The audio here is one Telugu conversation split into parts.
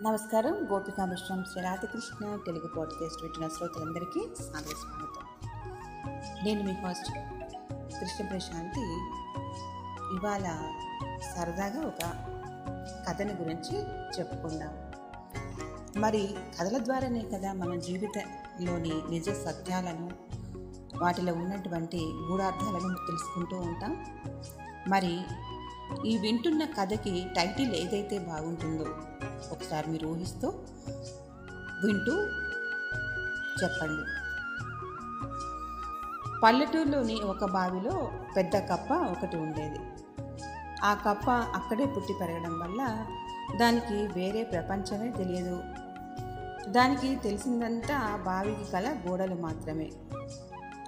నమస్కారం. గోపికా మిశ్రం శ్రీ రాధకృష్ణ తెలుగు పాడ్కాస్ట్ వింటున్న శ్రోతలందరికీ సాదర స్వాగతం. నేను మీ హోస్ట్ కృష్ణ ప్రశాంతి. ఇవాళ సరదాగా ఒక కథని గురించి చెప్పుకుందాం. మరి కథల ద్వారానే కదా మన జీవితంలోని నిజ సత్యాలను వాటిలో ఉన్నటువంటి గూఢార్థాలను తెలుసుకుంటూ ఉంటాం. మరి ఈ వింటున్న కథకి టైటిల్ ఏదైతే బాగుంటుందో ఒకసారి మీరు ఊహిస్తూ వింటూ చెప్పండి. పల్లెటూరులోని ఒక బావిలో పెద్ద కప్ప ఒకటి ఉండేది. ఆ కప్ప అక్కడే పుట్టి పెరగడం వల్ల దానికి వేరే ప్రపంచమే తెలియదు. దానికి తెలిసిందంతా ఆ బావికి గల గోడలు మాత్రమే.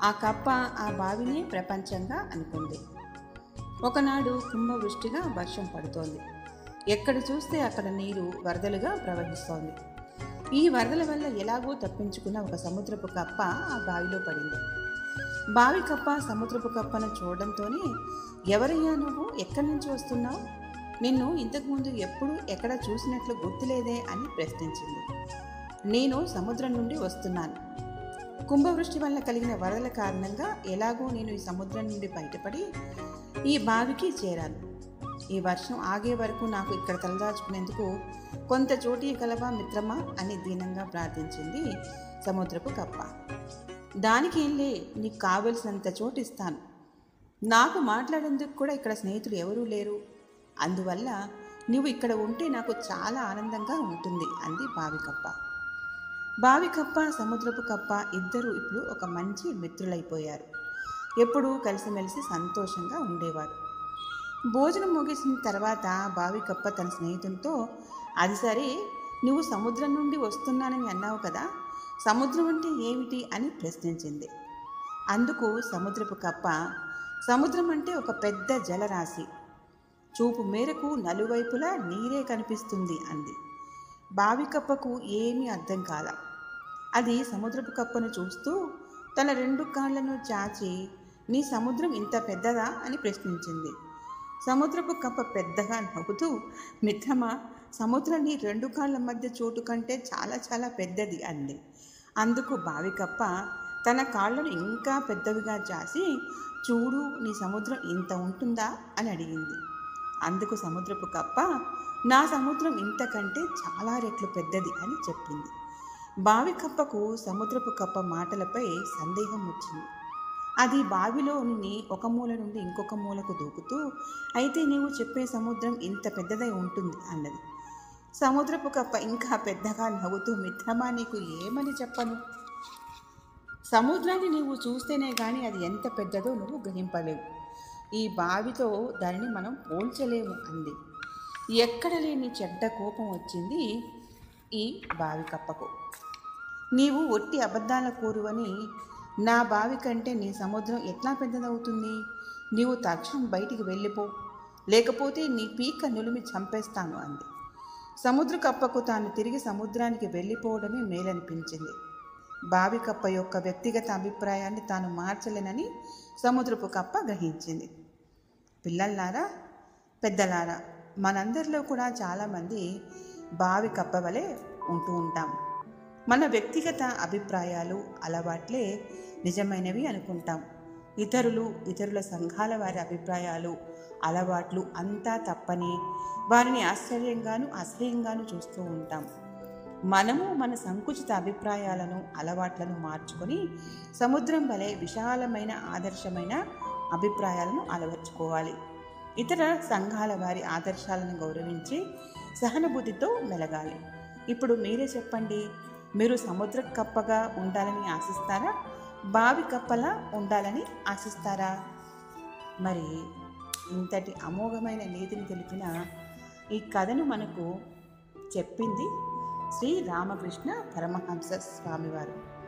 ఆ కప్ప ఆ బావిని ప్రపంచంగా అనుకుంది. ఒకనాడు కుంభవృష్టిగా వర్షం పడుతోంది. ఎక్కడ చూస్తే అక్కడ నీరు వరదలుగా ప్రవహిస్తోంది. ఈ వరదల వల్ల ఎలాగో తప్పించుకున్న ఒక సముద్రపు కప్ప ఆ బావిలో పడింది. బావి కప్ప సముద్రపు కప్పను చూడడంతోనే ఎవరయ్యా నువ్వు? ఎక్కడి నుంచి వస్తున్నావు? నిన్ను ఇంతకుముందు ఎప్పుడు ఎక్కడ చూసినట్లు గుర్తులేదే అని ప్రశ్నించింది. నేను సముద్రం నుండి వస్తున్నాను. కుంభవృష్టి వల్ల కలిగిన వరదల కారణంగా ఎలాగో నేను ఈ సముద్రం నుండి బయటపడి ఈ బావికి చేరాను. ఈ వర్షం ఆగే వరకు నాకు ఇక్కడ తలదాచుకునేందుకు కొంత చోటీ కలవా మిత్రమా అని దీనంగా ప్రార్థించింది సముద్రపు కప్ప. దానికి ఏంలే నీకు కావలసినంత చోటు ఇస్తాను. నాకు మాట్లాడేందుకు కూడా ఇక్కడ స్నేహితులు ఎవరూ లేరు. అందువల్ల నువ్వు ఇక్కడ ఉంటే నాకు చాలా ఆనందంగా ఉంటుంది అంది బావి కప్ప. బావి కప్ప సముద్రపు కప్ప ఇద్దరు ఇప్పుడు ఒక మంచి మిత్రులైపోయారు. ఎప్పుడూ కలిసిమెలిసి సంతోషంగా ఉండేవారు. భోజనం ముగిసిన తర్వాత బావి కప్ప తన స్నేహితునితో అది సరే నువ్వు సముద్రం నుండి వస్తున్నానని అన్నావు కదా సముద్రం అంటే ఏమిటి? అని ప్రశ్నించింది. అందుకు సముద్రపు కప్ప సముద్రం అంటే ఒక పెద్ద జలరాశి. చూపు మేరకు నలువైపులా నీరే కనిపిస్తుంది అంది. బావి కప్పకు ఏమీ అర్థం కాల. అది సముద్రపు కప్పను చూస్తూ తన రెండు కాళ్ళను చాచి నీ సముద్రం ఇంత పెద్దదా అని ప్రశ్నించింది. సముద్రపు కప్ప పెద్దగా నవ్వుతూ మిత్రమా సముద్రం నీ రెండు కాళ్ళ మధ్య చోటు కంటే చాలా చాలా పెద్దది అంది. అందుకు బావి కప్ప తన కాళ్ళను ఇంకా పెద్దవిగా చాసి చూడు నీ సముద్రం ఇంత ఉంటుందా అని అడిగింది. అందుకు సముద్రపు కప్ప నా సముద్రం ఇంతకంటే చాలా రెట్లు పెద్దది అని చెప్పింది. బావి కప్పకు సముద్రపు కప్ప మాటలపై సందేహం వచ్చింది. అది బావిలోని ఒక మూల నుండి ఇంకొక మూలకు దూకుతూ అయితే నీవు చెప్పే సముద్రం ఇంత పెద్దదై ఉంటుంది అన్నది. సముద్రపు కప్ప ఇంకా పెద్దగా నవ్వుతూ మిత్రమా నీకు ఏమని చెప్పను? సముద్రాన్ని నీవు చూస్తేనే కానీ అది ఎంత పెద్దదో నువ్వు గ్రహింపలేవు. ఈ బావితో దానిని మనం పోల్చలేము అంది. ఎక్కడ లేని చెడ్డ కోపం వచ్చింది ఈ బావి కప్పకు. నీవు ఒట్టి అబద్ధాల కోరువని నా బావి కంటే నీ సముద్రం ఎట్లా పెద్దదవుతుంది? నీవు తక్షణం బయటికి వెళ్ళిపో. లేకపోతే నీ పీక నులిమి చంపేస్తాను అంది. సముద్ర కప్పకు తాను తిరిగి సముద్రానికి వెళ్ళిపోవడమే మేలనిపించింది. బావి కప్ప యొక్క వ్యక్తిగత అభిప్రాయాన్ని తాను మార్చలేనని సముద్రపు కప్ప గ్రహించింది. పిల్లల్లారా పెద్దలారా మనందరిలో కూడా చాలామంది బావి కప్ప వలె ఉంటూ ఉంటాం. మన వ్యక్తిగత అభిప్రాయాలు అలవాట్లే నిజమైనవి అనుకుంటాం. ఇతరులు ఇతరుల సంఘాల వారి అభిప్రాయాలు అలవాట్లు అంతా తప్పని వారిని ఆశ్చర్యంగాను అసహ్యంగాను చూస్తూ ఉంటాం. మనము మన సంకుచిత అభిప్రాయాలను అలవాట్లను మార్చుకొని సముద్రం వలె విశాలమైన ఆదర్శమైన అభిప్రాయాలను అలవర్చుకోవాలి. ఇతర సంఘాల వారి ఆదర్శాలను గౌరవించి సహనుభూతితో మెలగాలి. ఇప్పుడు మీరే చెప్పండి మీరు సముద్ర కప్పగా ఉండాలని ఆశిస్తారా? బావి కప్పలా ఉండాలని ఆశిస్తారా? మరి ఇంతటి అమోఘమైన నీతిని తెలిపిన ఈ కథను మనకు చెప్పింది శ్రీ రామకృష్ణ పరమహంస స్వామివారు.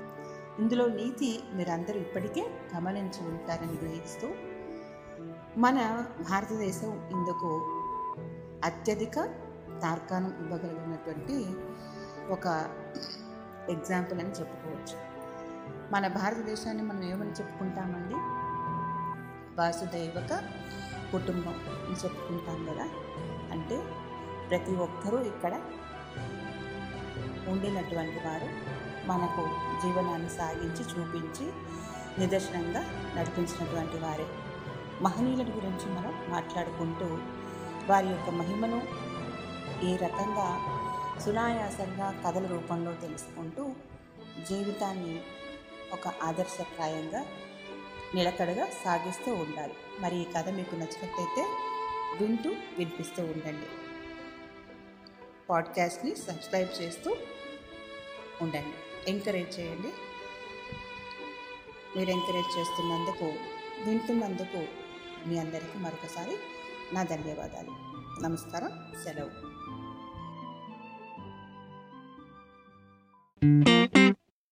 ఇందులో నీతి మీరందరూ ఇప్పటికే గమనించి ఉంటారని గ్రహిస్తూ మన భారతదేశం ఇందుకు అత్యధిక తార్కాణం ఇవ్వగలిగినటువంటి ఒక ఎగ్జాంపుల్ అని చెప్పుకోవచ్చు. మన భారతదేశాన్ని మనం ఏమని చెప్పుకుంటామండి? వాసుదైవక కుటుంబం అని చెప్పుకుంటాం కదా? అంటే ప్రతి ఒక్కరూ ఇక్కడ ఉండినటువంటి వారు మనకు జీవనాన్ని సాగించి చూపించి నిదర్శనంగా నడిపించినటువంటి వారే. మహనీయుల గురించి మనం మాట్లాడుకుంటూ వారి యొక్క మహిమను ఏ రకంగా సునాయాసంగా కథల రూపంలో తెలుసుకుంటూ జీవితాన్ని ఒక ఆదర్శప్రాయంగా నిలకడగా సాగిస్తూ ఉండాలి. మరి ఈ కథ మీకు నచ్చినట్టయితే వింటూ వినిపిస్తూ ఉండండి. పాడ్కాస్ట్ని సబ్స్క్రైబ్ చేస్తూ ఉండండి. ఎంకరేజ్ చేయండి. మీరు ఎంకరేజ్ చేస్తున్నందుకు వింటున్నందుకు మీ అందరికీ మరొకసారి నా ధన్యవాదాలు. నమస్కారం సెలవు. Thank you.